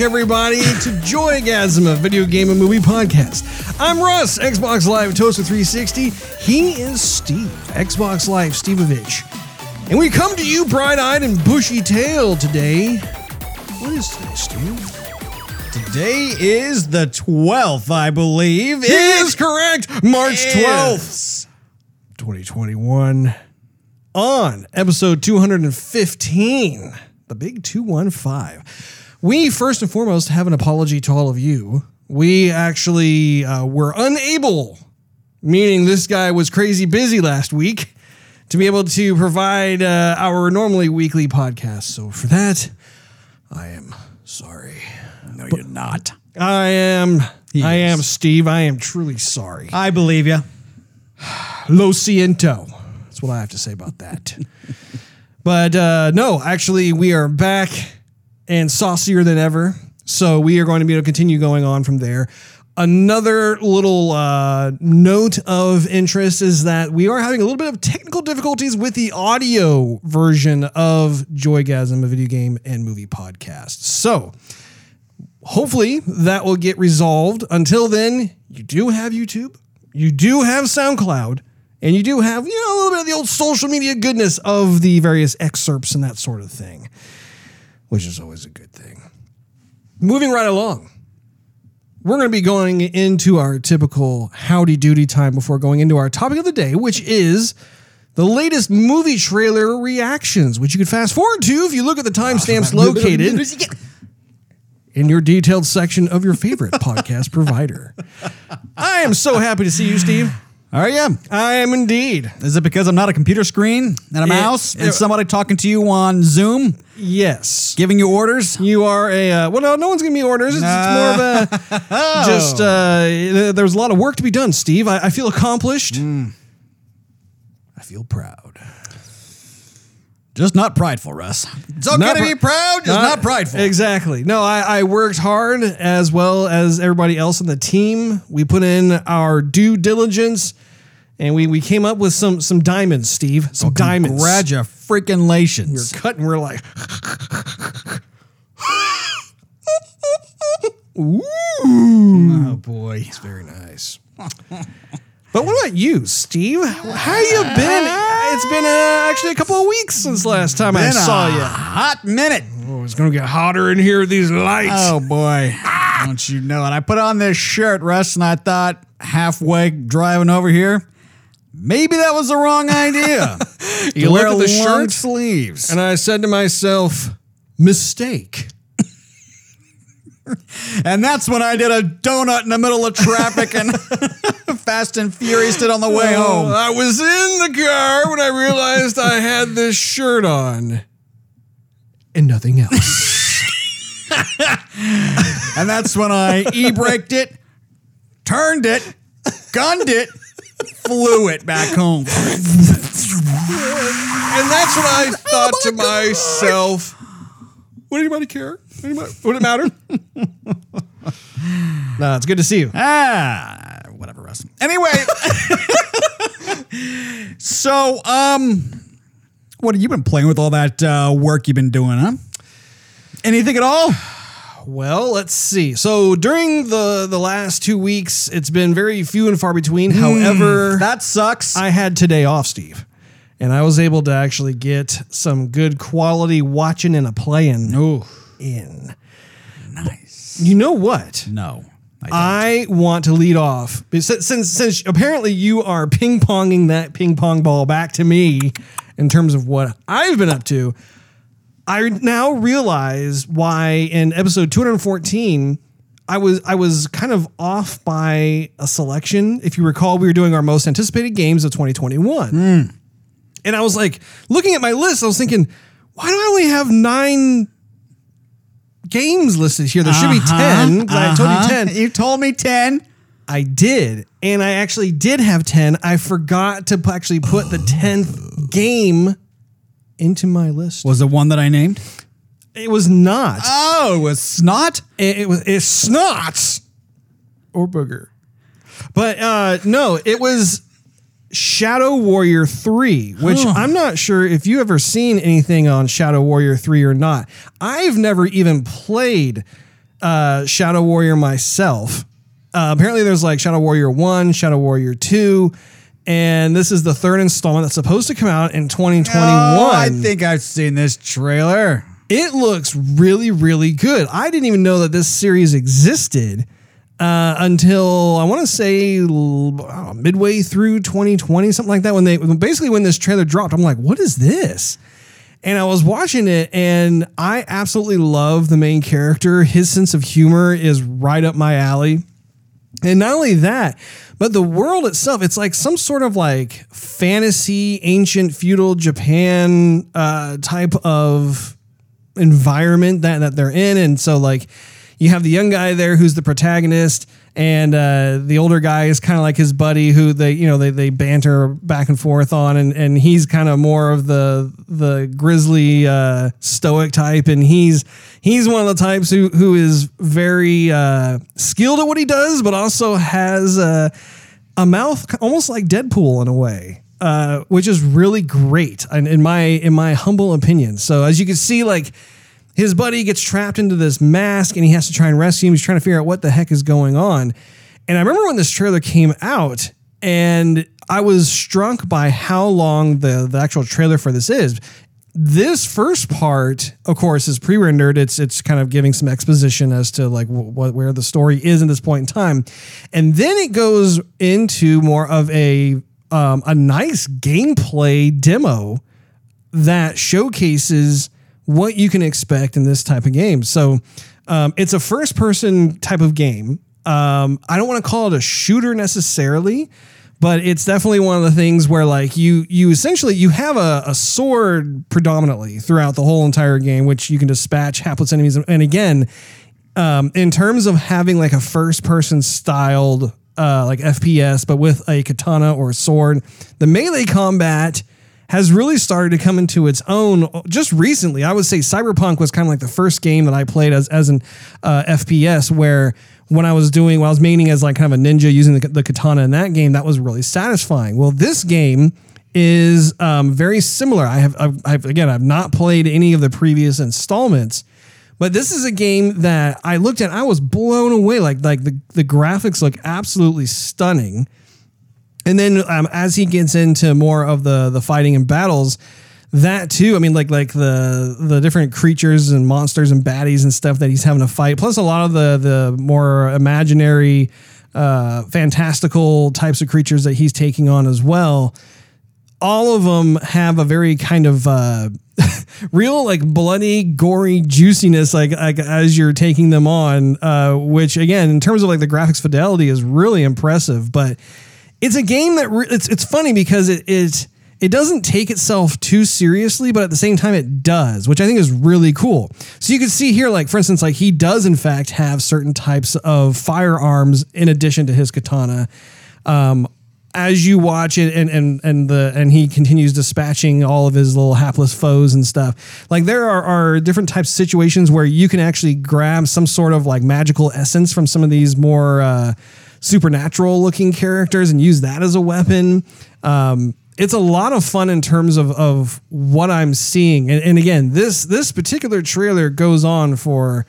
Back, everybody, to Joygasm, a video game and movie podcast. I'm Russ, Xbox Live Toaster 360. He is Steve, Xbox Live Stevevich. And we come to you bright eyed and bushy tailed today. What is today, Steve? Today is the 12th, I believe. He is correct. March 12th, 2021. On episode 215, the big 215. We first and foremost have an apology to all of you. We actually uh, were unable, meaning this guy was crazy busy last week, to be able to provide uh, our normally weekly podcast. So for that, I am sorry. No, you're not. I am. He I is. am Steve. I am truly sorry. I believe you. Lo siento. That's what I have to say about that. but uh, no, actually, we are back and saucier than ever. So we are going to be able to continue going on from there. Another little uh, note of interest is that we are having a little bit of technical difficulties with the audio version of Joygasm, a video game and movie podcast. So hopefully that will get resolved. Until then, you do have YouTube, you do have SoundCloud, and you do have, you know, a little bit of the old social media goodness of the various excerpts and that sort of thing, which is always a good thing. Moving right along. We're going to be going into our typical howdy doody time before going into our topic of the day, which is the latest movie trailer reactions, which you can fast forward to if you look at the ah, timestamps located in your detailed section of your favorite podcast provider. I am so happy to see you, Steve. Are you? I am indeed. Is it because I'm not a computer screen and a mouse it- and somebody talking to you on Zoom, Yes. giving you orders? You are a uh, well. No, no one's giving me orders. It's, it's more of a just. Uh, th- there's a lot of work to be done, Steve. I, I feel accomplished. I feel proud. Just not prideful, Russ. It's okay Not to be proud, just not, prideful. Exactly. No, I, I worked hard as well as everybody else on the team. We put in our due diligence, and we we came up with some some diamonds, Steve. Some diamonds. Congrats, freaking lations. We're cutting. We're like. Ooh. Oh boy. It's very nice. But what about you, Steve? How you been? It's been uh, actually a couple of weeks since last time I Been saw a you. hot minute. Oh, it's gonna get hotter in here with these lights. Oh boy. Don't you know it? I put on this shirt, Russ, and I thought halfway driving over here, maybe that was the wrong idea. you to look wear at the long shirt, sleeves. and I said to myself, "Mistake." And that's when I did a donut in the middle of traffic and Fast and Furious did on the way Oh, home. I was in the car when I realized I had this shirt on, and nothing else. And that's when I e-braked it, turned it, gunned it, flew it back home. And that's when I oh thought to myself, would anybody care? Anybody, would it matter? no, it's good to see you. Ah, whatever, Russ. Anyway, so um, what have you been playing with all that uh, work you've been doing, huh? Anything at all? Well, let's see. So during the the last two weeks, it's been very few and far between. However, That sucks. I had today off, Steve, and I was able to actually get some good quality watching and a playing oh, in. nice. You know what? No, I I want to lead off since, since since apparently you are ping ponging that ping pong ball back to me in terms of what I've been up to. I now realize why in episode 214 I was I was kind of off by a selection. If you recall, we were doing our most anticipated games of 2021. Hmm. And I was like looking at my list, I was thinking, why do I only have nine games listed here? There should be 10. 'cause I told you 10. Uh-huh. You told me ten. I did. And I actually did have 10. I forgot to p- actually put the 10th game into my list. Was it one that I named? It was not. Oh, it was snot. It, it was it's snots or booger. But uh no, it was Shadow Warrior 3, which I'm not sure if you ever seen anything on Shadow Warrior 3 or not. I've never even played uh, Shadow Warrior myself. Uh, apparently, there's like Shadow Warrior 1, Shadow Warrior 2, and this is the third installment that's supposed to come out in 2021. Oh, I think I've seen this trailer. It looks really, really good. I didn't even know that this series existed uh, until I want to say l- midway through 2020, something like that. When they basically when this trailer dropped, I'm like, what is this? And I was watching it, and I absolutely love the main character. His sense of humor is right up my alley. And not only that, but the world itself, it's like some sort of like fantasy, ancient feudal Japan uh, type of environment that, that they're in. And so, like, you have the young guy there who's the protagonist, and uh, the older guy is kind of like his buddy who they, you know, they, they banter back and forth on, and, and he's kind of more of the the grizzly uh, stoic type, and he's he's one of the types who who is very uh, skilled at what he does, but also has a, a mouth almost like Deadpool in a way. Uh, which is really great in, in my in my humble opinion. So as you can see, like his buddy gets trapped into this mask and he has to try and rescue him. He's trying to figure out what the heck is going on. And I remember when this trailer came out and I was struck by how long the, the actual trailer for this is. This first part, of course, is pre-rendered. It's it's kind of giving some exposition as to like what where the story is in this point in time, and then it goes into more of a um, a nice gameplay demo that showcases what you can expect in this type of game. So um, it's a first person type of game. Um, I don't want to call it a shooter necessarily, but it's definitely one of the things where like you you essentially you have a, a sword predominantly throughout the whole entire game, which you can dispatch hapless enemies. And again, um, in terms of having like a first person styled uh, like FPS, but with a katana or a sword, the melee combat has really started to come into its own just recently. I would say Cyberpunk was kind of like the first game that I played as as an uh, FPS where when I was doing, when I was maining as like kind of a ninja using the, the katana in that game, that was really satisfying. Well, this game is um, very similar. I have, I've, I've, again, I've not played any of the previous installments, but this is a game that I looked at. I was blown away. Like, like the the graphics look absolutely stunning. And then um, as he gets into more of the the fighting and battles, that too. I mean, like like the the different creatures and monsters and baddies and stuff that he's having to fight. Plus a lot of the the more imaginary, uh, fantastical types of creatures that he's taking on as well. All of them have a very kind of uh, real like bloody, gory juiciness like, like as you're taking them on. Uh, which again, in terms of like the graphics fidelity, is really impressive. But it's a game that re- it's it's funny because it it it doesn't take itself too seriously, but at the same time it does, which I think is really cool. So you can see here, like for instance, like he does in fact have certain types of firearms in addition to his katana. Um, as you watch it and and and the and he continues dispatching all of his little hapless foes and stuff like there are, are different types of situations where you can actually grab some sort of like magical essence from some of these more uh, supernatural looking characters and use that as a weapon. Um, it's a lot of fun in terms of, of what I'm seeing. And, and again, this this particular trailer goes on for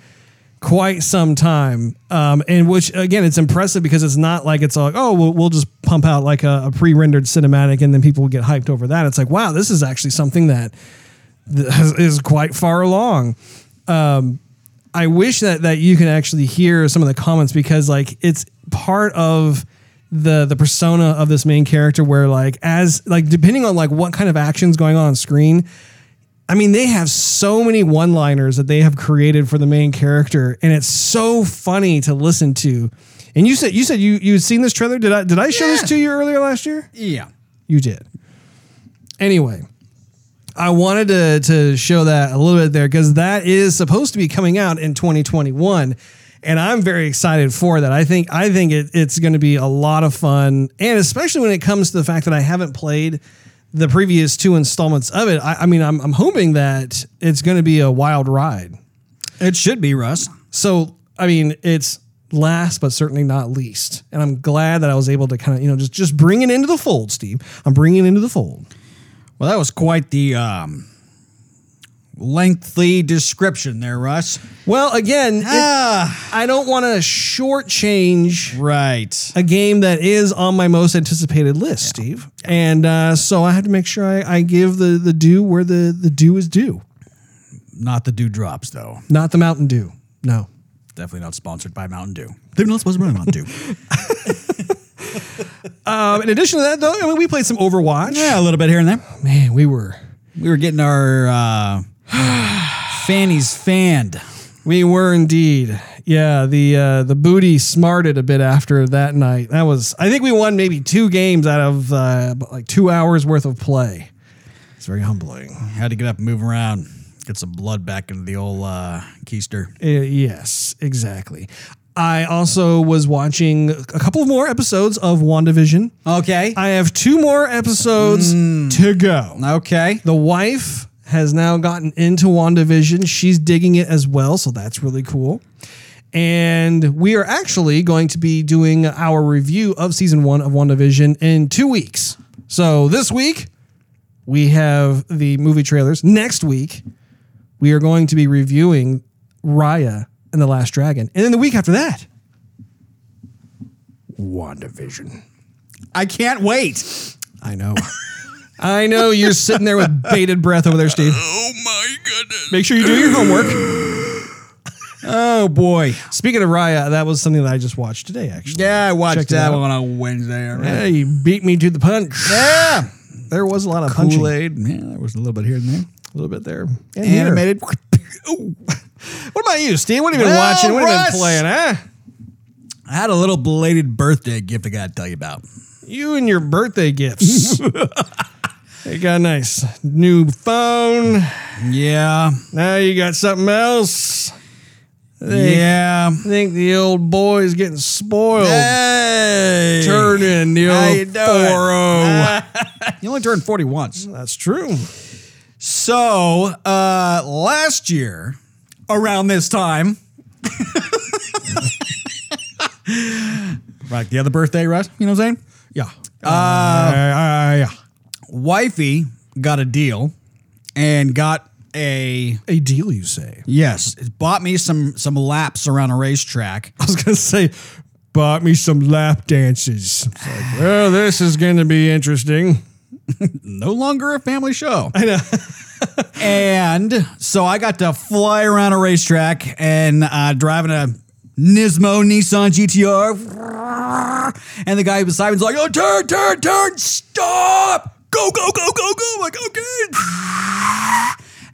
quite some time. Um, and which again, it's impressive because it's not like it's like, oh, we'll, we'll just pump out like a, a pre-rendered cinematic and then people get hyped over that. It's like, wow, this is actually something that is quite far along. Um, I wish that that you can actually hear some of the comments because like it's part of the the persona of this main character where like as like depending on like what kind of actions going on on screen I mean they have so many one-liners that they have created for the main character and it's so funny to listen to and you said you said you you had seen this trailer did I did I show Yeah. this to you earlier last year Yeah. you did anyway I wanted to to show that a little bit there because that is supposed to be coming out in 2021, and I'm very excited for that. I think I think it, it's going to be a lot of fun, and especially when it comes to the fact that I haven't played the previous two installments of it. I, I mean, I'm I'm hoping that it's going to be a wild ride. It should be, Russ. So I mean, it's last but certainly not least, and I'm glad that I was able to kind of you know just just bring it into the fold, Steve. I'm bringing it into the fold. Well, that was quite the um, lengthy description there, Russ. Well, again, it- Ah, I don't want to shortchange right. a game that is on my most anticipated list, Steve, and uh, so I have to make sure I, I give the the due where the the due is due, Not the dew drops, though. not the Mountain Dew. No. Definitely not sponsored by Mountain Dew. They're not sponsored by Mountain Dew. Um, in addition to that, though, I mean, we played some Overwatch. yeah, a little bit here and there. Man, we were We were getting our uh, fannies fanned. We were indeed. Yeah, the uh, the booty smarted a bit after that night. That was I think we won maybe two games out of uh, like two hours worth of play. It's very humbling. Had to get up and move around, get some blood back into the old uh, keister. Uh, yes, exactly. I also was watching a couple more episodes of WandaVision. Okay. I have two more episodes hmm. to go. Okay. The wife has now gotten into WandaVision. She's digging it as well, so that's really cool. And we are actually going to be doing our review of season one of WandaVision in two weeks. So this week, we have the movie trailers. Next week, we are going to be reviewing Raya and the Last Dragon. And then the week after that, WandaVision. I can't wait. I know. I know you're sitting there with bated breath over there, Steve. Oh my goodness. Make sure you do your homework. Oh boy. Speaking of Raya, that was something that I just watched today, actually. Yeah, I watched Check it that out. one on Wednesday. all right. Yeah, you beat me to the punch. Yeah. There was a lot of punching. Kool Aid. Yeah, there was a little bit here and there. A little bit there. And here. Animated. What about you, Steve? What have you been Well, watching? What have you been playing, huh? I had a little belated birthday gift I got to tell you about. You and your birthday gifts. you got a nice new phone. Yeah. Now you got something else. Yeah. I think the old boy's getting spoiled. Hey. Turning the How old you doing? 4 You only turned 40 once. That's true. So, uh, last year, around this time, like the other birthday, right? You know what I'm saying? Yeah. Uh, yeah. Wifey got a deal and got a A deal, you say? yes, it bought me some some laps around a racetrack. I was gonna say, bought me some lap dances. It's like, well, this is gonna be interesting. No longer a family show. I know. And so I got to fly around a racetrack and uh, driving a Nismo Nissan GTR. And the guy beside me was like, oh, turn, turn, turn, stop. Go, go, go, go, go. I'm like, okay.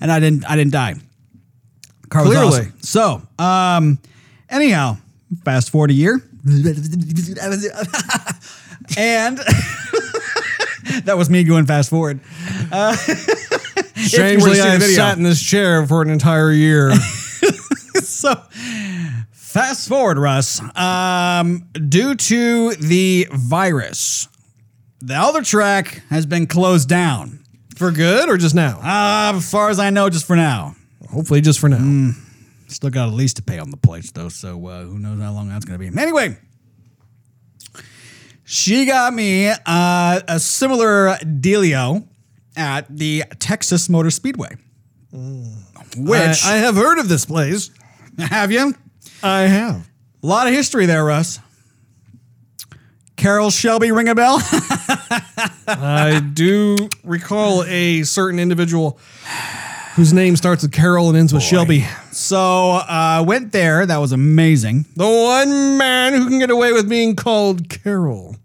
And I didn't, I didn't die. Car was Clearly. awesome. So, um, anyhow, fast forward a year. and that was me going fast forward. Strangely, I've sat in this chair for an entire year. so fast forward, Russ. Um, due to the virus, the other track has been closed down. for good or just now? Uh, as far as I know, just for now. Hopefully, just for now. Still got a lease to pay on the place, though, so uh, who knows how long that's going to be. Anyway, she got me uh, a similar dealio at the Texas Motor Speedway. Which, I, I have heard of this place. have you? I have. A lot of history there, Russ. Carroll Shelby ring a bell? I do recall a certain individual whose name starts with Carroll and ends with Shelby. so I uh, went there. That was amazing. The one man who can get away with being called Carroll.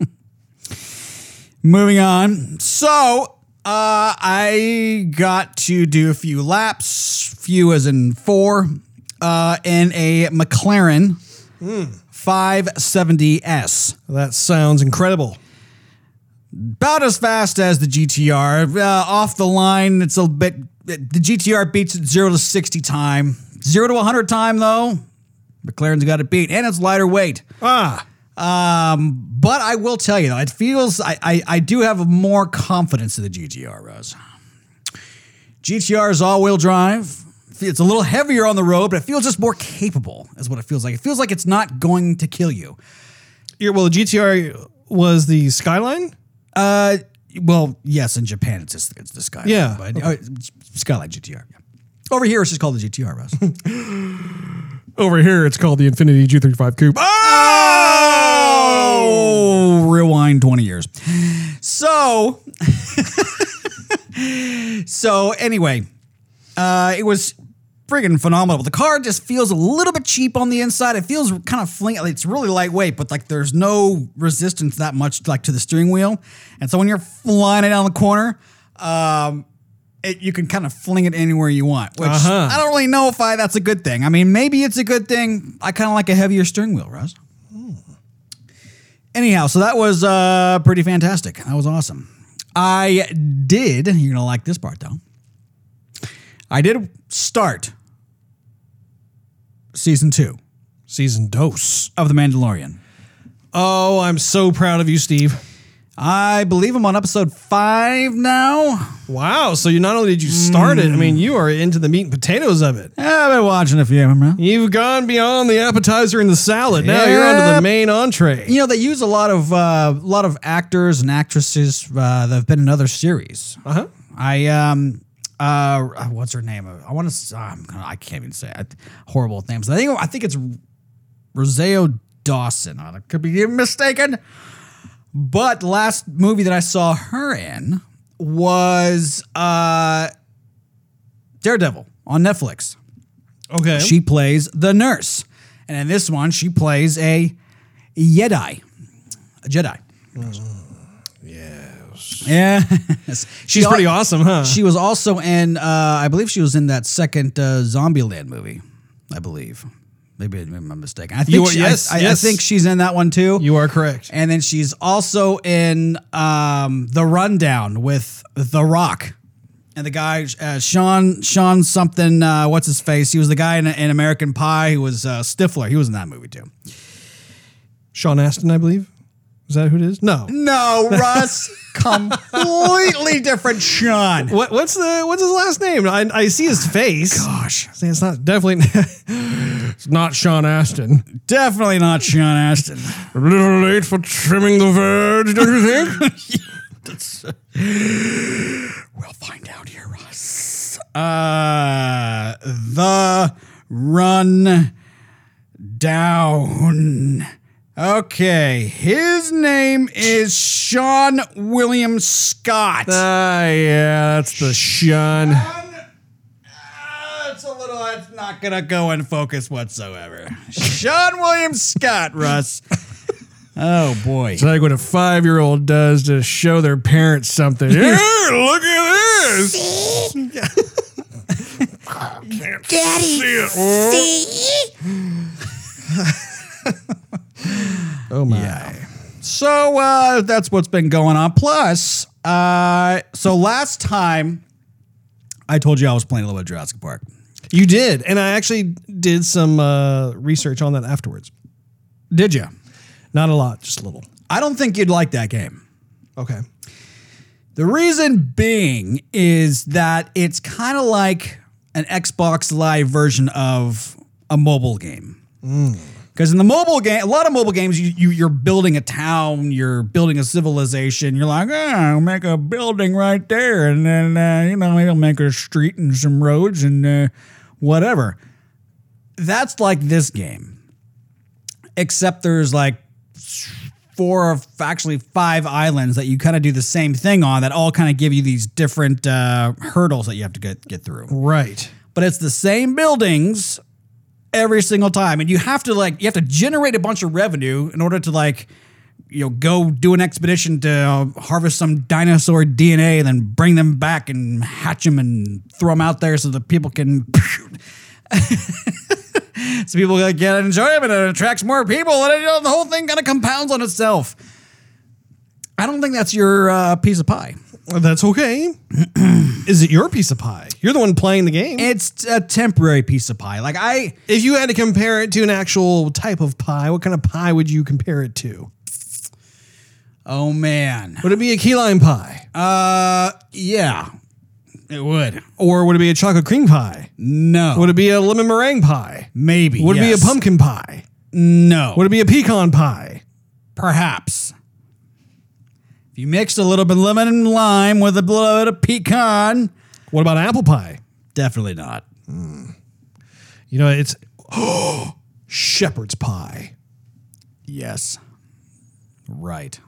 Moving on. So uh, I got to do a few laps, few as in four, uh, in a McLaren 570S. That sounds incredible. About as fast as the GTR. Uh, off the line, it's a bit. The GTR beats it zero to 60 time. Zero to 100 time, though. McLaren's got it beat, and it's lighter weight. Ah, Um, but I will tell you though, it feels I, I I do have more confidence in the GTR, Russ. GTR is all-wheel drive, It's a little heavier on the road, but it feels just more capable. Is what it feels like. It feels like it's not going to kill you. Yeah, well, the GTR was the Skyline. Uh, well, yes, in Japan it's just it's the Skyline. Yeah. but, uh, Skyline GTR. Yeah. Over here it's just called the GTR. Russ. Over here, it's called the Infiniti G35 Coupe. Oh, rewind 20 years. So, so anyway, uh, it was friggin' phenomenal. The car just feels a little bit cheap on the inside. It feels kind of fling. It's really lightweight, but like there's no resistance that much like to the steering wheel. And so when you're flying it down the corner, um, it, you can kind of fling it anywhere you want, which Uh-huh. I don't really know if I that's a good thing. I mean, maybe it's a good thing. I kind of like a heavier steering wheel, Russ. Anyhow, so that was uh, pretty fantastic. That was awesome. I did. You're gonna like this part though. I did start season two Season dose. of The Mandalorian. Oh, I'm so proud of you, Steve. I believe I'm on episode five now. Wow. So you not only did you start it, I mean, you are into the meat and potatoes of it. I've been watching a few of them. Now. You've gone beyond the appetizer and the salad. Now you're onto the Yep. main entree. You know they use a lot of uh, a lot of actors and actresses uh, that have been in other series. Uh huh. I um uh what's her name? I want to I'm gonna, I can't even say it. horrible names. I think I think it's Rosario Dawson. I could be mistaken. But last movie that I saw her in was uh Daredevil on Netflix. Okay. She plays the nurse. And in this one, she plays a Jedi. A Jedi. yes. Yes. She's pretty awesome, huh? She was also in, uh, I believe she was in that second uh, Zombieland movie, I believe. Maybe I'm mistaken. I think, are- she- I- yes, I, think she's in that one too. you are correct. and then she's also in um, The Rundown with The Rock. And the guy, uh, Sean, Sean something, uh, what's his face? He was the guy in, in American Pie who was uh, Stifler. He was in that movie too. Sean Astin, I believe. Is that who it is? No. No, Russ. completely different Sean. What, what's the what's his last name? I, I see his face. Gosh. See, it's not definitely it's not Sean Astin. Definitely not Sean Astin. A little late for trimming the veg, don't you think? We'll find out here, Russ. Uh, the run down. Okay, his name is Seann William Scott. Ah, yeah, that's the Sean. It's a little. It's not gonna go in focus whatsoever. Seann William Scott, Russ. Oh boy. It's like what a five year old does to show their parents something. Here, look at this. Daddy, See it. see? Oh my. So uh, that's what's been going on. Plus, uh, so last time I told you I was playing a little bit of Jurassic Park. You did, and I actually did some uh, research on that afterwards. Did you? Not a lot, just a little. I don't think you'd like that game. Okay. The reason being is that it's kind of like an Xbox Live version of a mobile game. Because in the mobile game, a lot of mobile games, you, you you're building a town, you're building a civilization. You're like, oh, I'll make a building right there, and then uh, you know, I'll make a street and some roads and uh, whatever. That's like this game, except there's like four or actually five islands that you kind of do the same thing on that all kind of give you these different uh, hurdles that you have to get get through. Right. But it's the same buildings every single time, and you have to like you have to generate a bunch of revenue in order to like you know go do an expedition to uh, harvest some dinosaur DNA and then bring them back and hatch them and throw them out there so that people can. so people can get enjoyment and it attracts more people and you know, the whole thing kind of compounds on itself. I don't think that's your uh, piece of pie. That's okay. Is it your piece of pie? You're the one playing the game. It's a temporary piece of pie. Like I, if you had to compare it to an actual type of pie, what kind of pie would you compare it to? Oh man, Would it be a key lime pie? uh, yeah, It would. Or would it be a chocolate cream pie? No. Would it be a lemon meringue pie? Maybe. Would it yes. be a pumpkin pie? No. Would it be a pecan pie? Perhaps. If you mixed a little bit of lemon and lime with a little bit of pecan, What about apple pie? definitely not. You know, it's shepherd's pie. Yes. Right.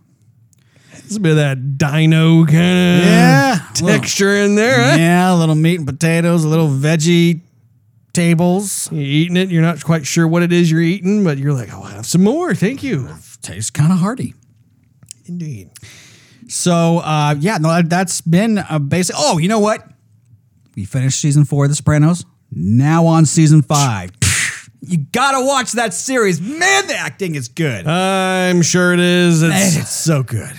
It's a bit of that dino kind of Yeah. texture in there. Huh? Yeah, a little meat and potatoes, a little veggie tables. You're eating it. You're not quite sure what it is you're eating, but you're like, oh, I'll have some more. Thank you. Tastes kind of hearty. Indeed. So, uh, yeah, no, that- that's been a basic. Oh, you know what? We finished season four of The Sopranos. Now on season five. You gotta watch that series. Man, the acting is good. I'm sure it is. It's, it's so good.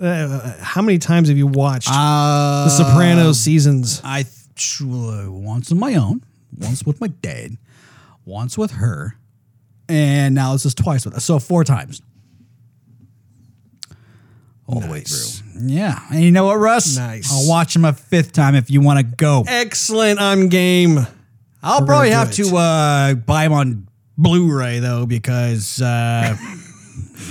Uh, how many times have you watched Uh, The Sopranos seasons? I th- once on my own, once with my dad, once with her, and now this is twice with us. So four times. All the way through. Yeah. And you know what, Russ? Nice. I'll watch them a fifth time if you want to go. Excellent. I'm game. I'll We're probably have it. to uh, buy them on Blu-ray though, because uh,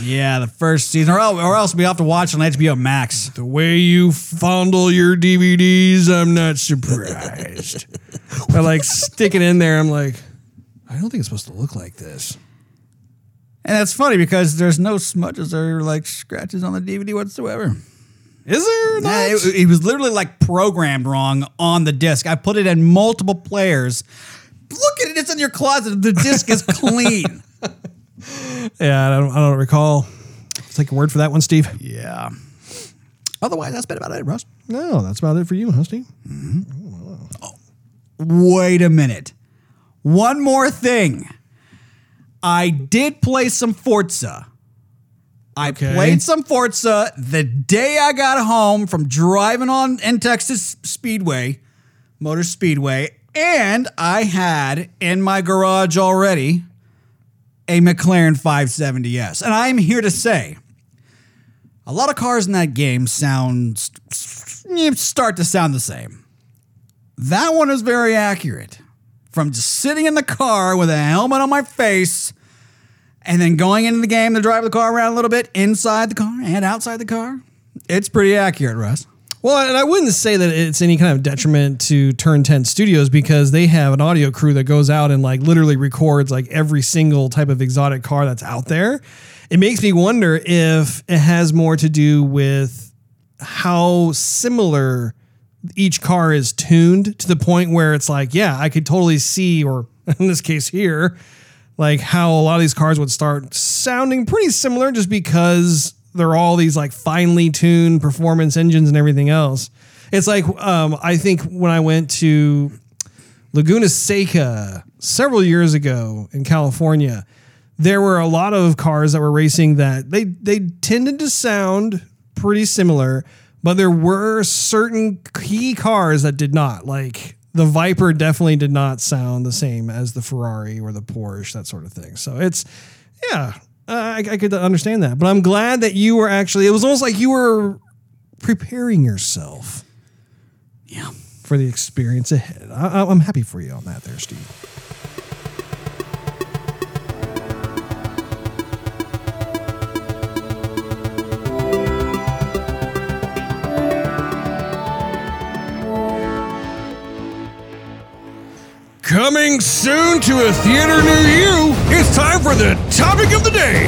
yeah, the first season, or, el- or else we have to watch on HBO Max. The way you fondle your DVDs, I'm not surprised. I like sticking in there. I'm like, I don't think it's supposed to look like this. And that's funny because there's no smudges or like scratches on the DVD whatsoever. Is there? Yeah, not? it, it was literally like programmed wrong on the disc. I put it in multiple players. Look at it; it's in your closet. The disc is clean. yeah, I don't, I don't recall. Take a word for that one, Steve. yeah. Otherwise, that's been about it, Russ. No, that's about it for you, huh, Steve? Mm-hmm. Oh, wait a minute. One more thing. I did play some Forza. I Okay. played some Forza the day I got home from driving on in Texas Speedway, Motor Speedway, and I had in my garage already a McLaren 570S. And I'm here to say a lot of cars in that game sound start to sound the same. That one is very accurate. From just sitting in the car with a helmet on my face and then going into the game to drive the car around a little bit inside the car and outside the car, it's pretty accurate, Russ. Well, and I wouldn't say that it's any kind of detriment to Turn 10 Studios because they have an audio crew that goes out and like literally records like every single type of exotic car that's out there. It makes me wonder if it has more to do with how similar each car is tuned to the point where it's like, yeah, I could totally see, or in this case here, like how a lot of these cars would start sounding pretty similar just because they're all these like finely tuned performance engines and everything else. It's like um, I think when I went to Laguna Seca several years ago in California, there were a lot of cars that were racing that they they tended to sound pretty similar, but there were certain key cars that did not. Like the Viper definitely did not sound the same as the Ferrari or the Porsche, that sort of thing. So it's yeah, uh, I, I could understand that. But I'm glad that you were actually. It was almost like you were preparing yourself Yeah. for the experience ahead. I, I'm happy for you on that, there, Steve. Coming soon to a theater near you, it's time for the topic of the day.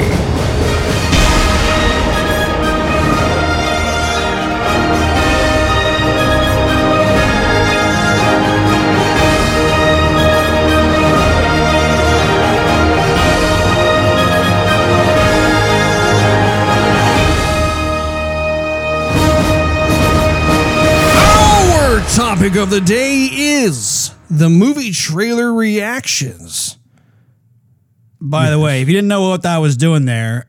Our topic of the day is the movie trailer reactions. By the way, if you didn't know what I was doing there,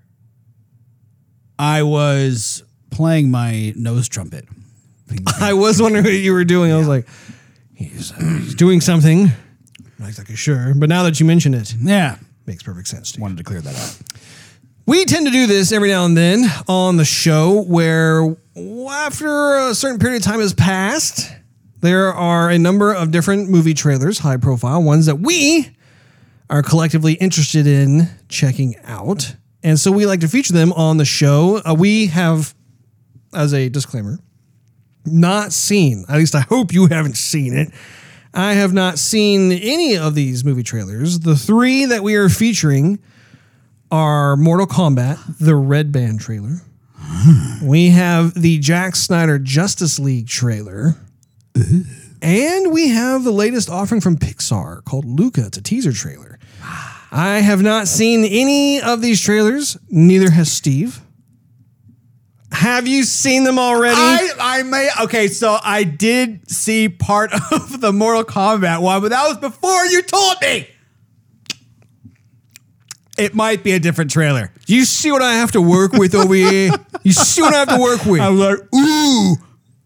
I was playing my nose trumpet. I was wondering what you were doing. I was like, he's, uh, he's doing something. I was like, sure. But now that you mention it, Yeah. makes perfect sense. Wanted to clear that up. We tend to do this every now and then on the show where after a certain period of time has passed, there are a number of different movie trailers, high profile ones that we are collectively interested in checking out. And so we like to feature them on the show. Uh, we have, as a disclaimer, not seen, at least I hope you haven't seen it. I have not seen any of these movie trailers. The three that we are featuring are Mortal Kombat, the Red Band trailer. we have the Zack Snyder Justice League trailer. And we have the latest offering from Pixar called Luca. It's a teaser trailer. I have not seen any of these trailers, neither has Steve. Have you seen them already? I, I may okay, so I did see part of the Mortal Kombat one, but that was before you told me. It might be a different trailer. you see what I have to work with over here? You see what I have to work with? I was like, ooh,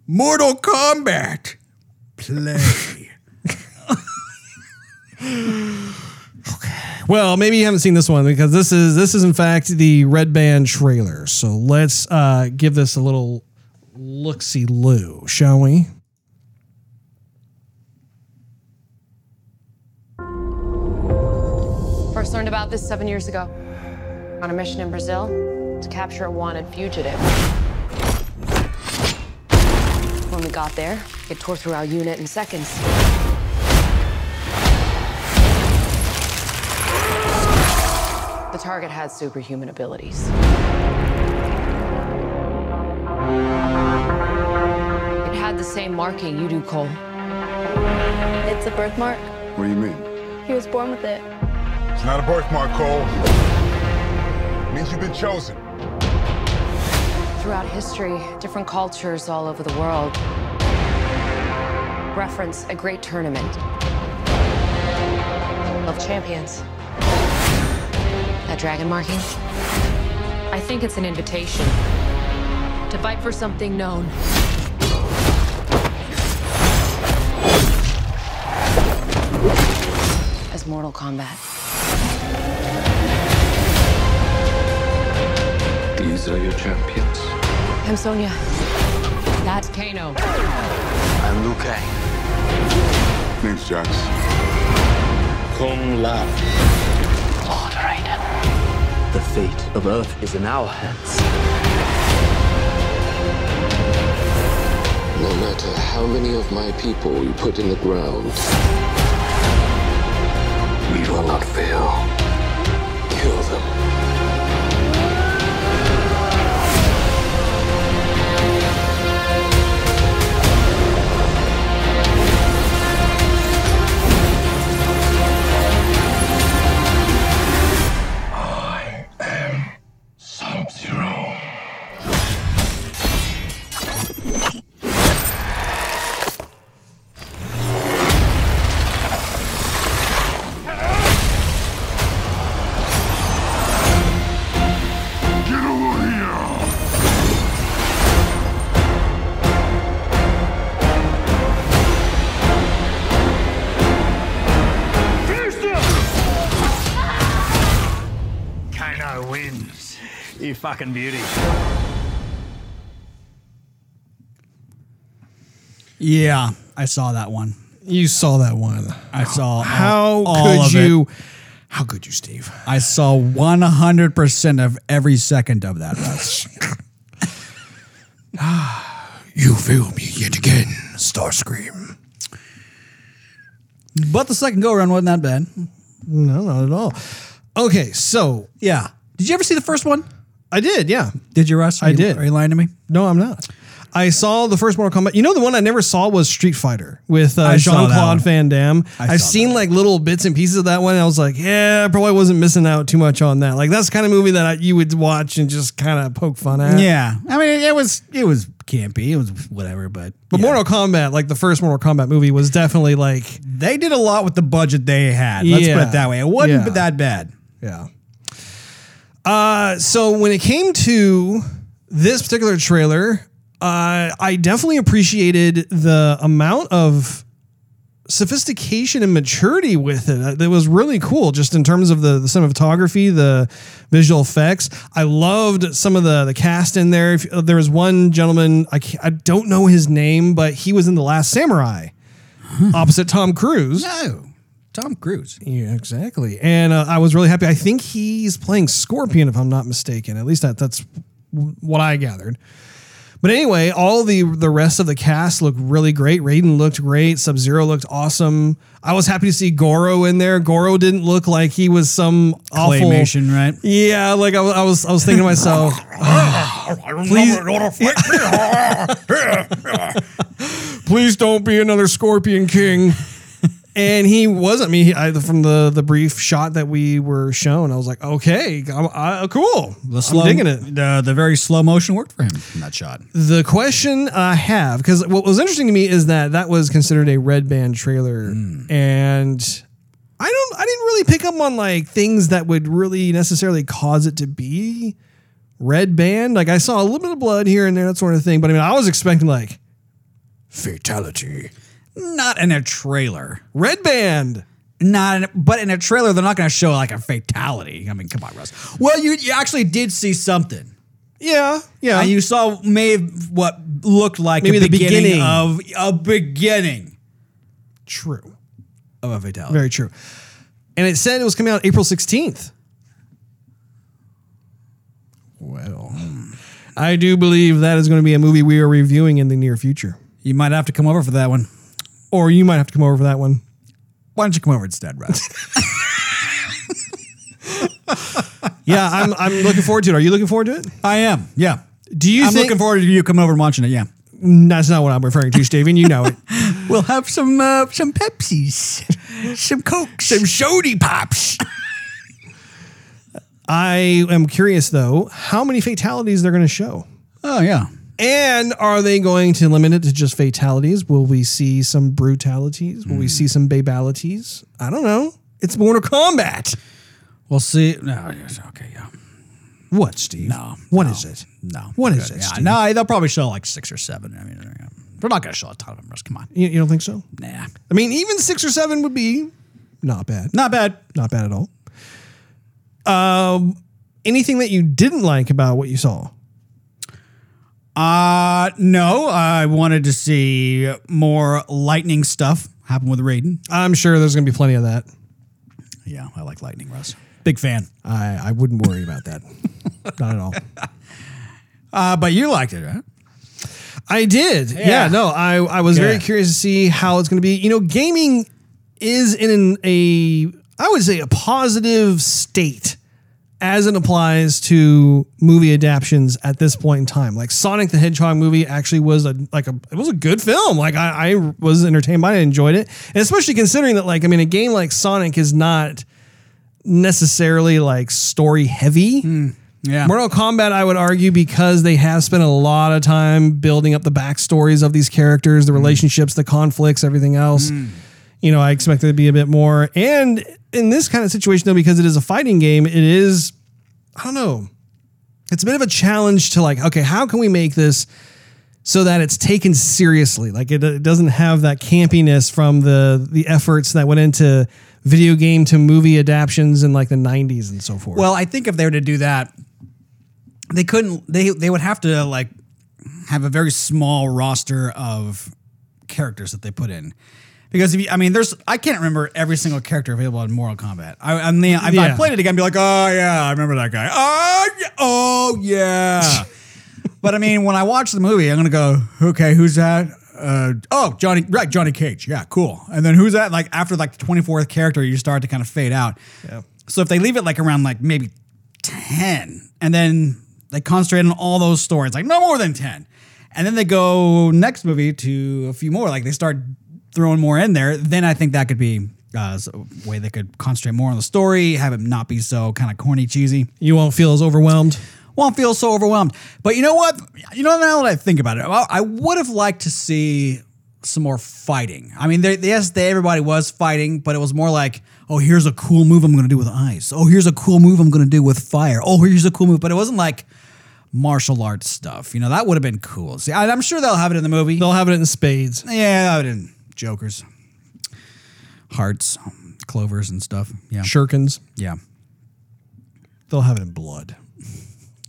Mortal Kombat. Play. Okay. Well, maybe you haven't seen this one because this is this is in fact the Red Band trailer. So let's uh, give this a little look see loo, shall we? First learned about this seven years ago. On a mission in Brazil to capture a wanted fugitive. When we got there, it tore through our unit in seconds. The target had superhuman abilities. It had the same marking you do, Cole. It's a birthmark. What do you mean? He was born with it. It's not a birthmark, Cole. It means you've been chosen. Throughout history, different cultures all over the world reference a great tournament of champions. That dragon marking? I think it's an invitation to fight for something known. As Mortal Kombat. These are your champions. I'm Sonya. That's Kano. I'm Liu Kang. Name's Jax. Kung Lao. Lord Raiden. The fate of Earth is in our hands. No matter how many of my people you put in the ground, We will not fail. Fucking beauty. Yeah, I saw that one. You saw that one. I saw How all, all could of it. you? How could you, Steve? I saw 100% of every second of that, Russ. You fail me yet again, Starscream. but the second go around wasn't that bad. No, not at all. Okay, so Yeah. Did you ever see the first one? I did, yeah. Did you, Russ? Are I you- did. Are you lying to me? No, I'm not. I saw the first Mortal Kombat. You know, the one I never saw was Street Fighter with uh, I saw Jean that one. Claude Van Damme. I I've saw seen like little bits and pieces of that one. And I was like, yeah, I probably wasn't missing out too much on that. Like that's the kind of movie that I, you would watch and just kind of poke fun at. Yeah. I mean, it was it was campy. It was whatever, but But yeah. Mortal Kombat, like the first Mortal Kombat movie, was definitely like, they did a lot with the budget they had. Let's Yeah. put it that way. It wasn't Yeah. that bad. yeah. Uh, so when it came to this particular trailer, uh, I definitely appreciated the amount of sophistication and maturity with it. It was really cool, just in terms of the, the cinematography, the visual effects. I loved some of the the cast in there. If, uh, there was one gentleman I I don't know his name, but he was in the Last Samurai, opposite Tom Cruise. No, Tom Cruise. Yeah, exactly. And uh, I was really happy. I think he's playing Scorpion, if I'm not mistaken. At least that, that's what I gathered. But anyway, all the the rest of the cast looked really great. Raiden looked great. Sub Zero looked awesome. I was happy to see Goro in there. Goro didn't look like he was some awful. Claymation, right? Yeah, like I, I was I was thinking to myself, please, please don't be another Scorpion King. And he wasn't me. I, from the the brief shot that we were shown, I was like, okay, I'm, I, cool. The slow, I'm digging it. The, the very slow motion worked for him in that shot. The question I have, because what was interesting to me is that that was considered a red band trailer, hmm. and I don't, I didn't really pick up on like things that would really necessarily cause it to be red band. Like I saw a little bit of blood here and there, that sort of thing. But I mean, I was expecting like fatality, Not in a trailer. red band. Not, in, but in a trailer, they're not going to show like a fatality. I mean, come on, Russ. Well, you you actually did see something. Yeah, yeah. And you saw maybe what looked like Maybe the beginning, beginning. of a beginning true. of a fatality. Very true. And it said it was coming out April 16th. Well, hmm. I do believe that is going to be a movie we are reviewing in the near future. You might have to come over for that one. Or you might have to come over for that one. Why don't you come over instead, Russ? Yeah, I'm I'm looking forward to it. Are you looking forward to it? I am. Yeah. Do you I'm think looking forward to you coming over and watching it. Yeah. that's not what I'm referring to, Steven? You know it. We'll have some uh, some Pepsis, some Cokes, some Sody Pops. I am curious though, how many fatalities they're going to show? Oh yeah. And are they going to limit it to just fatalities? Will we see some brutalities? Will we see some babalities? I don't know. It's Mortal Kombat. We'll see. No. yes, Okay. Yeah. What, Steve? No. What no, is it? No. What we're it, Yeah. Steve? No, they'll probably show like six or seven. I mean, we're not going to show a ton of them. Russ. Come on. You, you don't think so? Nah. I mean, even six or seven would be not bad. Not bad. Not bad at all. Um, anything that you didn't like about what you saw? Uh no. I wanted to see more lightning stuff happen with Raiden. I'm sure there's going to be plenty of that. Yeah, I like lightning, Russ. Big fan. I, I wouldn't worry about that. not at all. Uh, but you liked it, right? I did. Yeah. Yeah. no, I, I was very curious to see how it's going to be. You know, gaming is in an, a, I would say, a positive state as it applies to movie adaptations at this point in time. Like Sonic the Hedgehog movie actually was a like a it was a good film. Like I, I was entertained by it, I enjoyed it, and especially considering that like I mean a game like Sonic is not necessarily like story heavy. Hmm. Yeah. Mortal Kombat, I would argue, because they have spent a lot of time building up the backstories of these characters, the hmm. relationships, the conflicts, everything else. Hmm. You know, I expect it to be a bit more. And in this kind of situation, though, because it is a fighting game, it is, I don't know, it's a bit of a challenge to like, okay, how can we make this so that it's taken seriously? Like it, it doesn't have that campiness from the the efforts that went into video game to movie adaptions in like the 90s and so forth. Well, I think if they were to do that, they couldn't. They they would have to like have a very small roster of characters that they put in. Because if you, I mean, there's I can't remember every single character available in Mortal Kombat. I, I mean, if I Yeah. played it again, I'd be like, oh yeah, I remember that guy. Oh yeah, oh yeah. but I mean, when I watch the movie, I'm gonna go, okay, who's that? Uh, oh, Johnny, right, Johnny Cage. Yeah, cool. And then who's that? Like after like the 24th character, you start to kind of fade out. Yeah. So if they leave it like around like maybe 10 and then they concentrate on all those stories, like no more than 10. And then they go next movie to a few more, like they start throwing more in there, then I think that could be uh, a way they could concentrate more on the story, have it not be so kind of corny, cheesy. you won't feel as overwhelmed. Won't feel so overwhelmed. But you know what? You know, now that I think about it, I I would have liked to see some more fighting. I mean, yes, they, everybody was fighting, but it was more like, oh, here's a cool move I'm going to do with ice. Oh, here's a cool move I'm going to do with fire. Oh, here's a cool move. But it wasn't like martial arts stuff. You know, that would have been cool. See, I, I'm sure they'll have it in the movie. They'll have it in spades. Yeah, have been jokers. hearts, clovers, and stuff. Yeah, Shurikens. yeah. They'll have it in blood.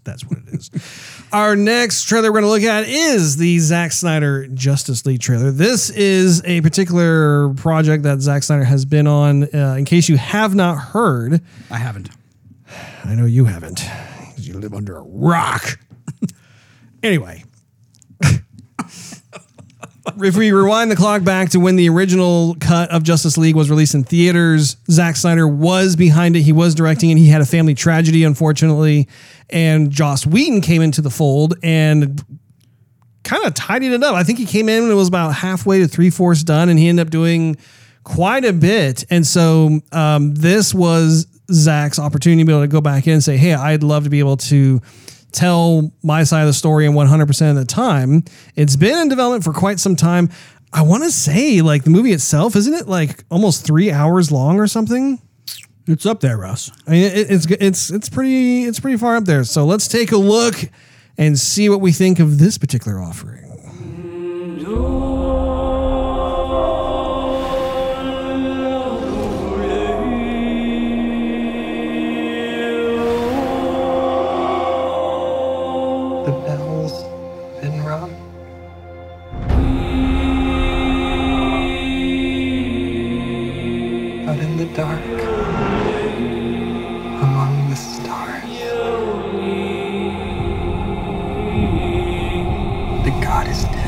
That's what it is. Our next trailer we're going to look at is the Zack Snyder Justice League trailer. This is a particular project that Zack Snyder has been on. Uh, in case you have not heard, I haven't. I know you haven't. 'cause You live under a rock. anyway, if we rewind the clock back to when the original cut of Justice League was released in theaters, Zack Snyder was behind it. He was directing it. He had a family tragedy, unfortunately. And Joss Whedon came into the fold and kind of tidied it up. I think he came in and it was about halfway to three fourths done, and he ended up doing quite a bit. And so um, this was Zack's opportunity to be able to go back in and say, "Hey, I'd love to be able to." Tell my side of the story in 100% of the time. It's been in development for quite some time. I want to say, like, the movie itself, isn't it like almost three hours long or something? It's up there, Russ. I mean, it, it's it's it's pretty it's pretty far up there. So let's take a look and see what we think of this particular offering.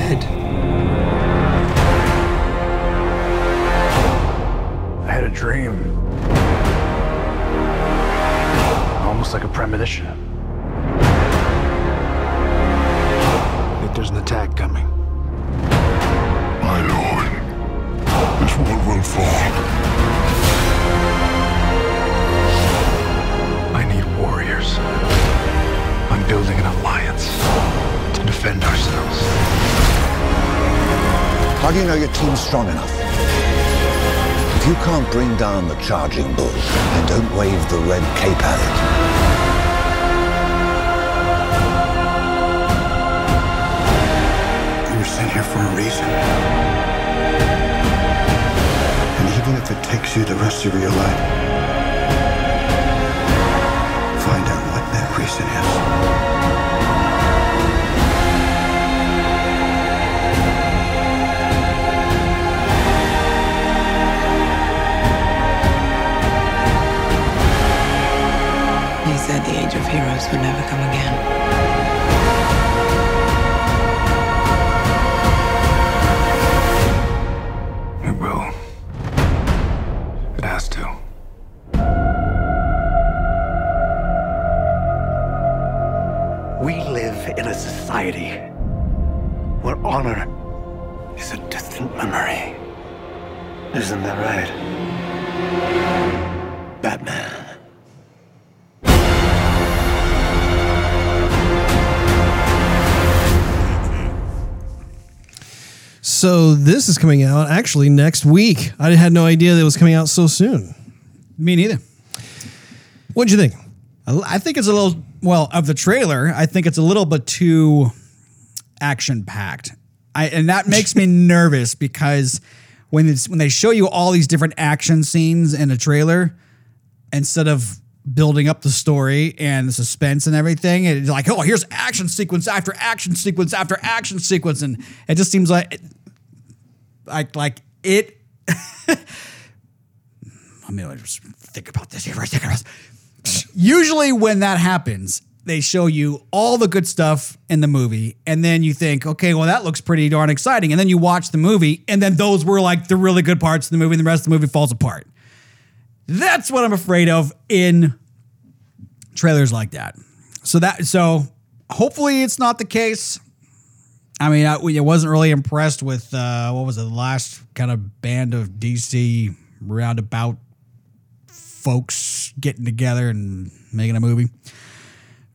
Dead. I had a dream. Almost like a premonition. Strong enough? If you can't bring down the charging bull, then don't wave the red cape at it. You were sent here for a reason. And even if it takes you the rest of your life, heroes would never come again. So this is coming out actually next week. I had no idea that it was coming out so soon. Me neither. What'd you think? I I think it's a little well of the trailer. I think it's a little bit too action packed. I and that makes me nervous because when it's when they show you all these different action scenes in a trailer, instead of building up the story and the suspense and everything, it's like oh here's action sequence after action sequence after action sequence, and it just seems like like like it. I mean, I just think about this here for a second. Usually, when that happens, they show you all the good stuff in the movie, and then you think, okay, well, that looks pretty darn exciting. And then you watch the movie, and then those were like the really good parts of the movie, and the rest of the movie falls apart. That's what I'm afraid of in trailers like that. So that so hopefully it's not the case. I mean, I, I wasn't really impressed with uh, what was it, the last kind of band of DC roundabout folks getting together and making a movie.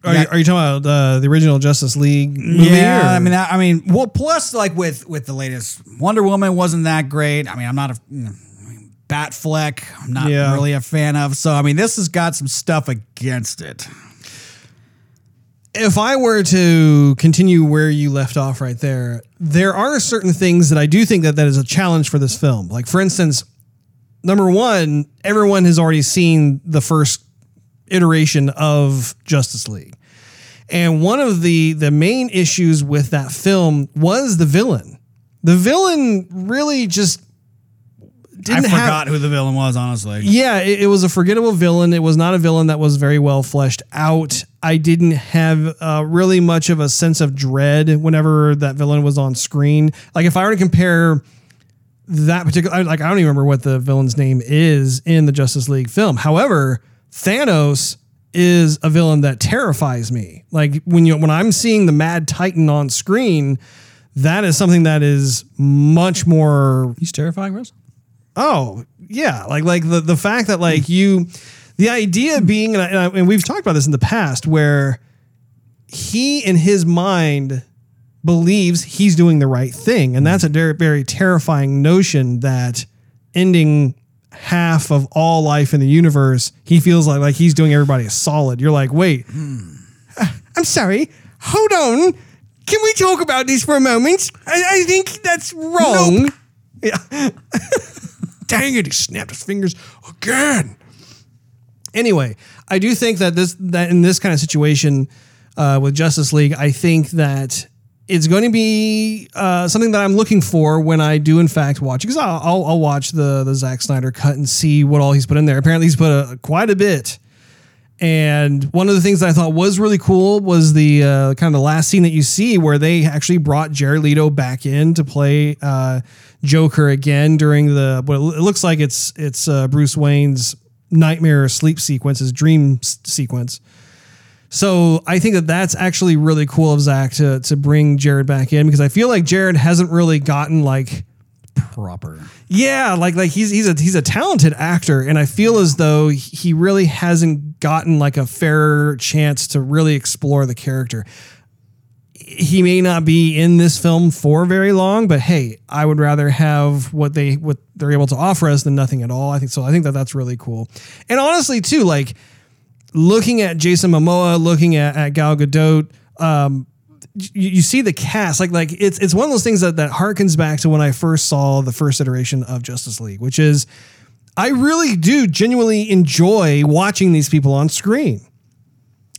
Are, you, are you talking about uh, the original Justice League movie? Yeah, or- I mean, I, I mean, well, plus like with with the latest Wonder Woman wasn't that great. I mean, I'm not a you know, Batfleck. I'm not Yeah. really a fan of. So I mean, this has got some stuff against it. If I were to continue where you left off right there, there are certain things that I do think that that is a challenge for this film. Like for instance, number one, everyone has already seen the first iteration of Justice League. And one of the the main issues with that film was the villain. The villain really just didn't I have- forgot who the villain was, honestly. yeah, it, it was a forgettable villain. It was not a villain that was very well fleshed out. I didn't have uh, really much of a sense of dread whenever that villain was on screen. Like if I were to compare that particular, like I don't even remember what the villain's name is in the Justice League film. However, Thanos is a villain that terrifies me. Like when you when I'm seeing the Mad Titan on screen, that is something that is much more He's terrifying, Russ. Oh yeah, like like the the fact that like you, the idea being, and, I, and, I- and we've talked about this in the past, where he in his mind believes he's doing the right thing, and that's a very very terrifying notion that ending half of all life in the universe, he feels like like he's doing everybody a solid. You're like, wait, I'm sorry, hold on. Can we talk about this for a moment? I, I think that's wrong. Yeah. Dang it, he snapped his fingers again. Anyway, I do think that this that in this kind of situation uh, with Justice League, I think that it's going to be uh, something that I'm looking for when I do in fact watch because I'll, I'll, I'll watch the the Zack Snyder cut and see what all he's put in there. Apparently, he's put a, quite a bit. And one of the things that I thought was really cool was the uh, kind of the last scene that you see where they actually brought Jared Leto back in to play uh, Joker again during the what it looks like it's it's uh, Bruce Wayne's nightmare sleep sequence, his dream s- sequence. So I think that that's actually really cool of Zack to to bring Jared back in because I feel like Jared hasn't really gotten like Proper. yeah, like like he's he's a he's a talented actor, and I feel as though he really hasn't gotten like a fair chance to really explore the character. He may not be in this film for very long, but hey, I would rather have what they what they're able to offer us than nothing at all. I think so. I think that that's really cool, and honestly, too, like looking at Jason Momoa, looking at, at Gal Gadot, um, you, you see the cast like like it's it's one of those things that that harkens back to when I first saw the first iteration of Justice League, which is I really do genuinely enjoy watching these people on screen.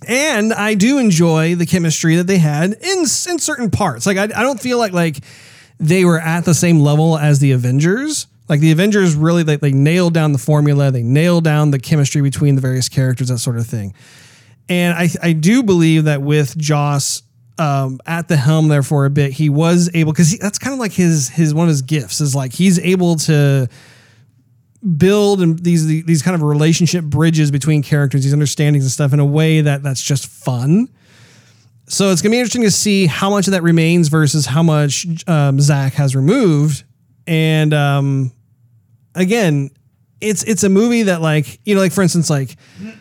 And I do enjoy the chemistry that they had in in certain parts. Like I, I don't feel like like they were at the same level as the Avengers. Like the Avengers really they, they nailed down the formula, they nailed down the chemistry between the various characters, that sort of thing. And I, I do believe that with Joss um, at the helm there for a bit, he was able because that's kind of like his his one of his gifts is like he's able to build and these these kind of relationship bridges between characters, these understandings and stuff in a way that that's just fun. So it's gonna be interesting to see how much of that remains versus how much um, Zack has removed. And um, again, it's it's a movie that like you know like for instance like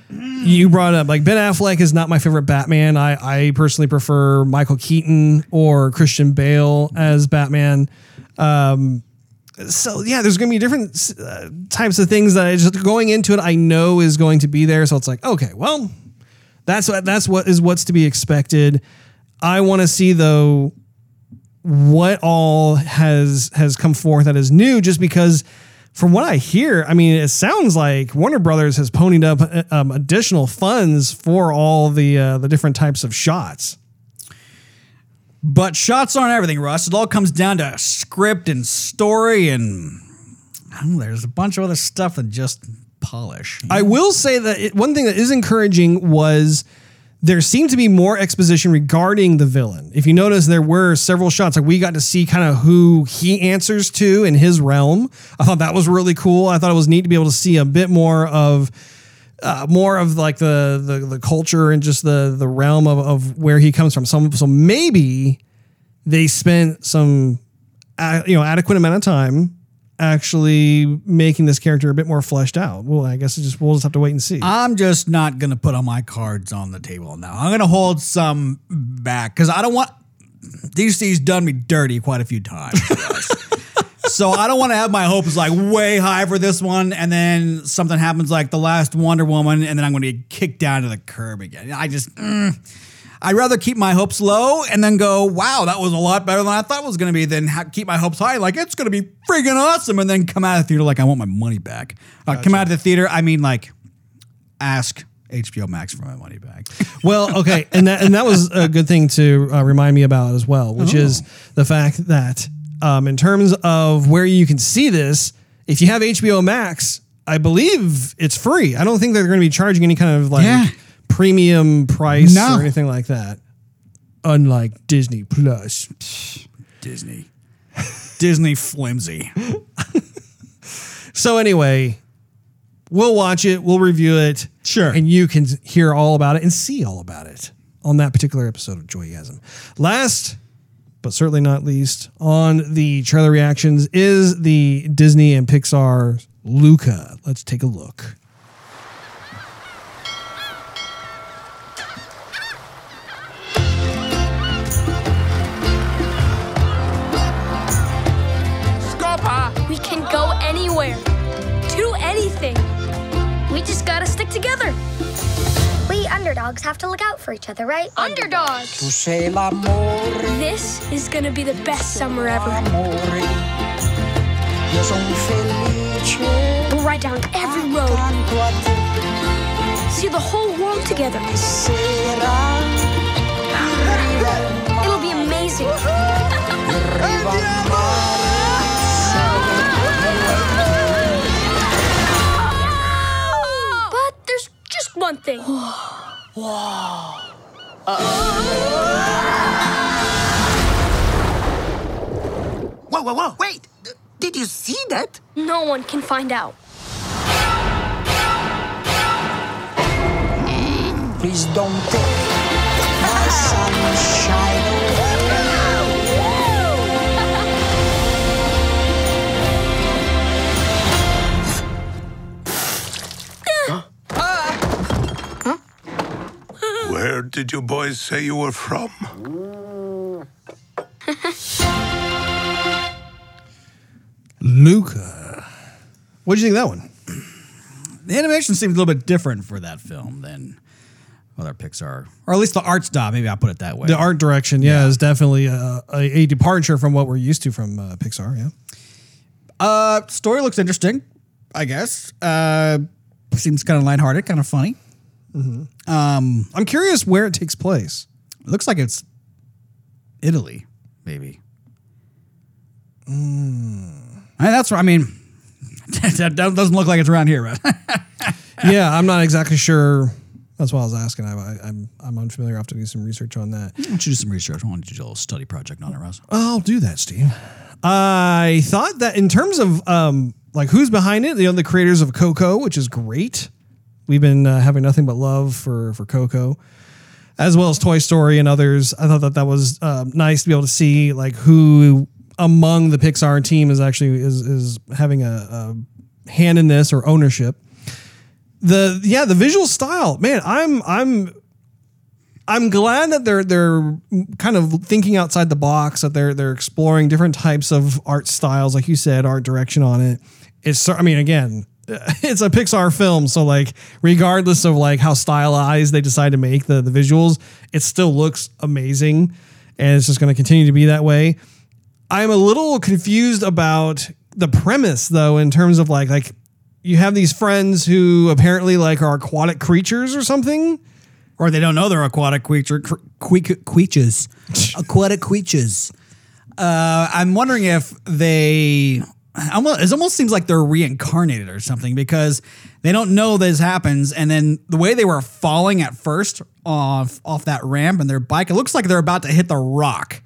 you brought up like Ben Affleck is not my favorite Batman. I I personally prefer Michael Keaton or Christian Bale as Batman. Um, so yeah, there's going to be different uh, types of things that I just going into it. I know is going to be there. So it's like okay, well, that's what that's what is what's to be expected. I want to see though what all has has come forth that is new, just because from what I hear, I mean, it sounds like Warner Brothers has ponied up uh, um, additional funds for all the uh, the different types of shots. But shots aren't everything, Russ. It all comes down to script and story, and know, there's a bunch of other stuff than just polish. I will say that it, one thing that is encouraging was there seemed to be more exposition regarding the villain. If you notice, there were several shots like we got to see kind of who he answers to in his realm. I thought that was really cool. I thought it was neat to be able to see a bit more of. Uh, more of like the, the the culture and just the the realm of, of where he comes from. So so maybe they spent some uh, you know adequate amount of time actually making this character a bit more fleshed out. Well, I guess just we'll just have to wait and see. I'm just not gonna put all my cards on the table now. I'm gonna hold some back because I don't want DC's done me dirty quite a few times. So I don't want to have my hopes like way high for this one, and then something happens like the last Wonder Woman, and then I'm going to get kicked down to the curb again. I just, mm, I'd rather keep my hopes low and then go, wow, that was a lot better than I thought it was going to be, than ha- keep my hopes high, like it's going to be freaking awesome, and then come out of the theater like I want my money back. Uh, come out of the theater, I mean, like ask HBO Max for my money back. Well, okay, and that and that was a good thing to uh, remind me about as well, which is the fact that um, in terms of where you can see this, if you have HBO Max, I believe it's free. I don't think they're going to be charging any kind of like Yeah. premium price No. or anything like that. Unlike Disney Plus. Disney. Disney flimsy. So anyway, we'll watch it, we'll review it, Sure. and you can hear all about it and see all about it on that particular episode of Joygasm. Last, but certainly not least, on the trailer reactions is the Disney and Pixar Luca. Let's take a look. We underdogs have to look out for each other, right? Underdogs. This is gonna be the best summer ever. We'll ride down every road. See the whole world together. It'll be amazing. But there's just one thing. Whoa, whoa, whoa, wait! D- Did you see that? No one can find out. Please don't take my sunshine did you boys say you were from? Luca. What do you think of that one? The animation seems a little bit different for that film than other Pixar, or at least the art style. Maybe I'll put it that way. The art direction, yeah, is definitely a, a, a departure from what we're used to from uh, Pixar. Yeah. Uh, story looks interesting, I guess. Uh, seems kind of lighthearted, kind of funny. Um, I'm curious where it takes place. It looks like it's Italy, maybe. Hmm. I that's what I mean. that doesn't look like it's around here, right? yeah, I'm not exactly sure. That's why I was asking. I, I, I'm I'm unfamiliar. I have to do some research on that. Why don't you do some research? I want to do a little study project on it, Russ. I'll do that, Steve. I thought that in terms of um, like who's behind it, you know, the creators of Coco, which is great. We've been uh, having nothing but love for for Coco, as well as Toy Story and others. I thought that that was um, nice to be able to see like who among the Pixar team is actually is is having a, a hand in this or ownership. The yeah, the visual style, man. I'm I'm I'm glad that they're they're kind of thinking outside the box. That they're they're exploring different types of art styles, like you said, art direction on it. It's I mean, again, it's a Pixar film, so like regardless of like how stylized they decide to make the the visuals, it still looks amazing, and it's just going to continue to be that way. I'm a little confused about the premise though, in terms of like like you have these friends who apparently like are aquatic creatures or something. Or they don't know they're aquatic creature cre- creatures, aquatic creatures. Uh, I'm wondering if they. Almost, it almost seems like they're reincarnated or something because they don't know this happens, and then the way they were falling at first off off that ramp and their bike, it looks like they're about to hit the rock,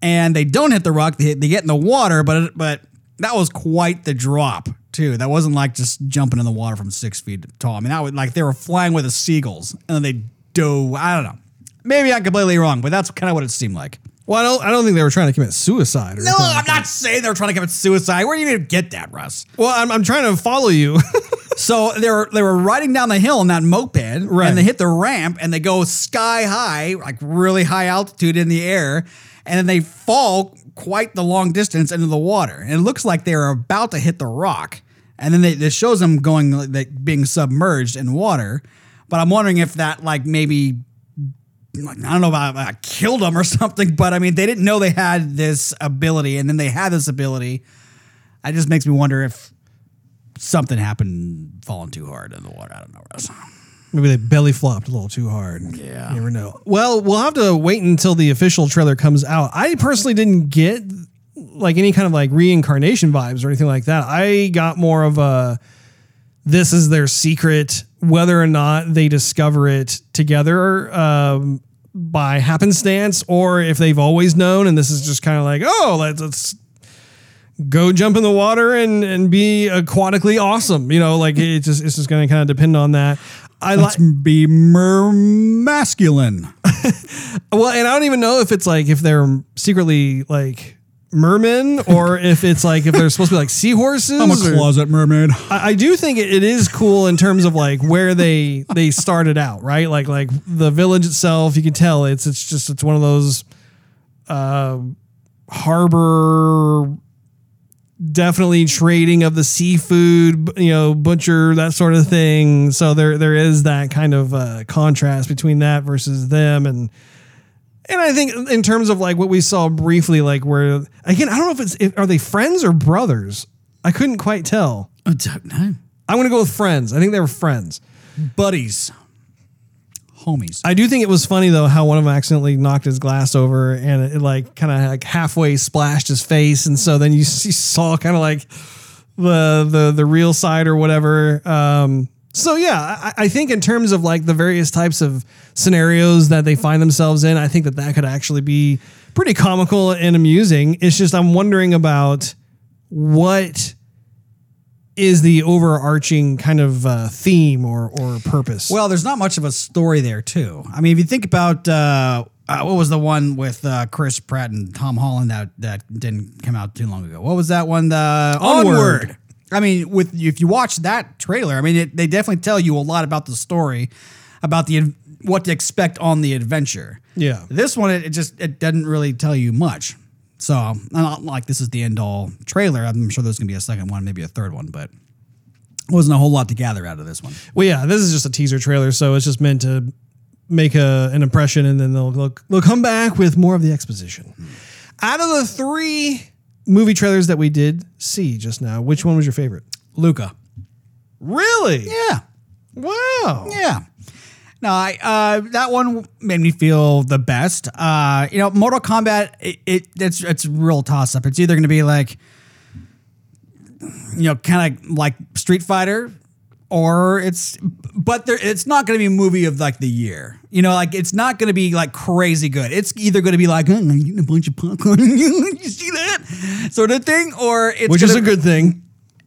and they don't hit the rock. They, they get in the water, but but that was quite the drop too. That wasn't like just jumping in the water from six feet tall. I mean, that was like they were flying with the seagulls, and then they dove. I don't know. Maybe I'm completely wrong, but that's kind of what it seemed like. Well, I don't I don't think they were trying to commit suicide. Or No, I'm like not saying they were trying to commit suicide. Where do you even get that, Russ? Well, I'm, I'm trying to follow you. so they were they were riding down the hill in that moped, Right. and they hit the ramp, and they go sky high, like really high altitude in the air, and then they fall quite the long distance into the water, and it looks like they are about to hit the rock, and then they, it shows them going like being submerged in water, but I'm wondering if that like maybe I don't know about, about killed them or something, but I mean, they didn't know they had this ability, and then they had this ability. It just makes me wonder if something happened falling too hard in the water. I don't know, Russ. Maybe they belly flopped a little too hard. Yeah. You never know. Well, we'll have to wait until the official trailer comes out. I personally didn't get like any kind of like reincarnation vibes or anything like that. I got more of a this is their secret, whether or not they discover it together um, by happenstance or if they've always known and this is just kind of like, oh, let's, let's go jump in the water and and be aquatically awesome. You know, like it just it's just going to kind of depend on that. I like Let's be mer masculine. well, and I don't even know if it's like if they're secretly like mermen or if it's like if they're supposed to be like seahorses. I'm a or- closet mermaid. I, I do think it, it is cool in terms of like where they they started out, right? Like like the village itself, you can tell it's it's just it's one of those uh, harbor definitely trading of the seafood, you know, butcher that sort of thing. So there there is that kind of uh, contrast between that versus them and. And I think in terms of like what we saw briefly, like where again, I don't know if it's if, are they friends or brothers. I couldn't quite tell. I don't know. I'm gonna go with friends. I think they were friends. Buddies. Homies. I do think it was funny though how one of them accidentally knocked his glass over and it, like kind of like halfway splashed his face, and so then you, you saw kind of like the the the real side or whatever. Um, so yeah, I, I think in terms of like the various types of scenarios that they find themselves in, I think that that could actually be pretty comical and amusing. It's just I'm wondering about what is the overarching kind of uh, theme or or purpose. Well, there's not much of a story there, too. I mean, if you think about uh, uh, what was the one with uh, Chris Pratt and Tom Holland that that didn't come out too long ago? What was that one? The Onward. Onward. I mean, with if you watch that trailer, I mean, it, they definitely tell you a lot about the story, about the what to expect on the adventure. Yeah. This one, it, it just it doesn't really tell you much. So, not like this is the end all trailer. I'm sure there's gonna be a second one, maybe a third one, but wasn't a whole lot to gather out of this one. Well, yeah, this is just a teaser trailer, so it's just meant to make a, an impression, and then they'll, they'll they'll come back with more of the exposition. Out of the three movie trailers that we did see just now, which one was your favorite? Luca. Really? Yeah. Wow. Yeah. No, I uh, that one made me feel the best. Uh, you know, Mortal Kombat, it, it it's it's real toss up. It's either going to be like, you know, kind of like Street Fighter, or it's, but there, it's not going to be a movie of like the year. You know, like it's not going to be like crazy good. It's either going to be like, oh, I'm eating a bunch of popcorn. you see that sort of thing, or it's Which is gonna- a good thing.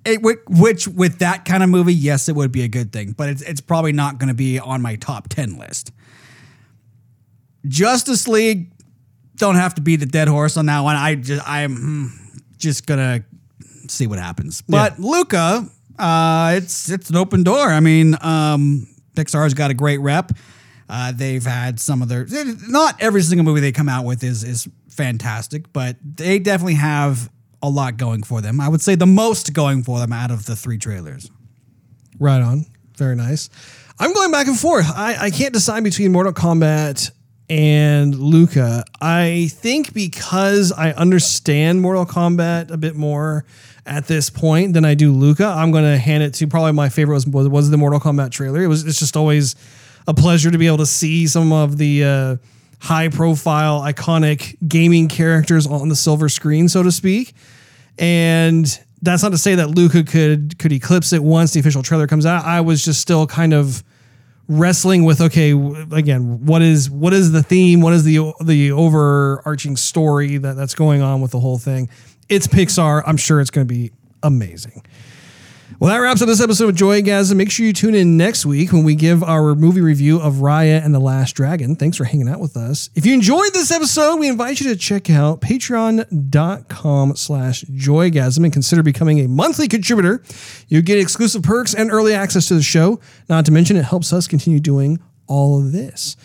it, whi- which with that kind of movie, yes, it would be a good thing, but it's it's probably not going to be on my top ten list. Justice League don't have to be the dead horse on that one. I just I'm hmm, just gonna see what happens. But Luca, uh, it's it's an open door. I mean, um, Pixar's got a great rep. Uh, they've had some of their not every single movie they come out with is is fantastic, but they definitely have a lot going for them. I would say the most going for them out of the three trailers. Right on. Very nice. I'm going back and forth. I, I can't decide between Mortal Kombat and Luca. I think because I understand Mortal Kombat a bit more at this point than I do Luca, I'm going to hand it to probably my favorite was, was the Mortal Kombat trailer. It was it's just always a pleasure to be able to see some of the uh, high profile iconic gaming characters on the silver screen, so to speak. And that's not to say that Luca could could eclipse it once the official trailer comes out. I was just still kind of wrestling with okay, again, what is what is the theme? What is the the overarching story that that's going on with the whole thing? It's Pixar. I'm sure it's going to be amazing. Well, that wraps up this episode of Joygasm. Make sure you tune in next week when we give our movie review of Raya and the Last Dragon. Thanks for hanging out with us. If you enjoyed this episode, we invite you to check out patreon.com slash joygasm and consider becoming a monthly contributor. You get exclusive perks and early access to the show. Not to mention, it helps us continue doing all of this.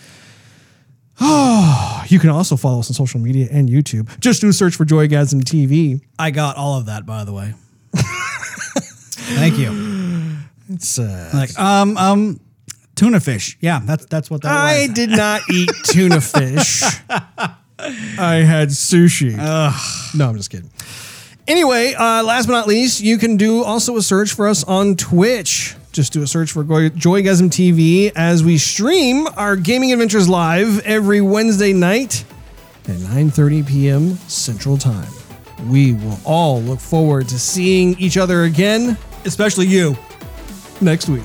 Oh, you can also follow us on social media and YouTube. Just do a search for Joygasm TV. I got all of that, by the way. Thank you. It's uh, Like, um, um, Tuna fish. Yeah, that's that's what that I was. did not eat tuna fish. I had sushi. No, I'm just kidding. Anyway, uh, last but not least, you can do also a search for us on Twitch. Just do a search for Joygasm TV as we stream our gaming adventures live every Wednesday night at 9:30 p.m. Central Time. We will all look forward to seeing each other again, especially you, next week.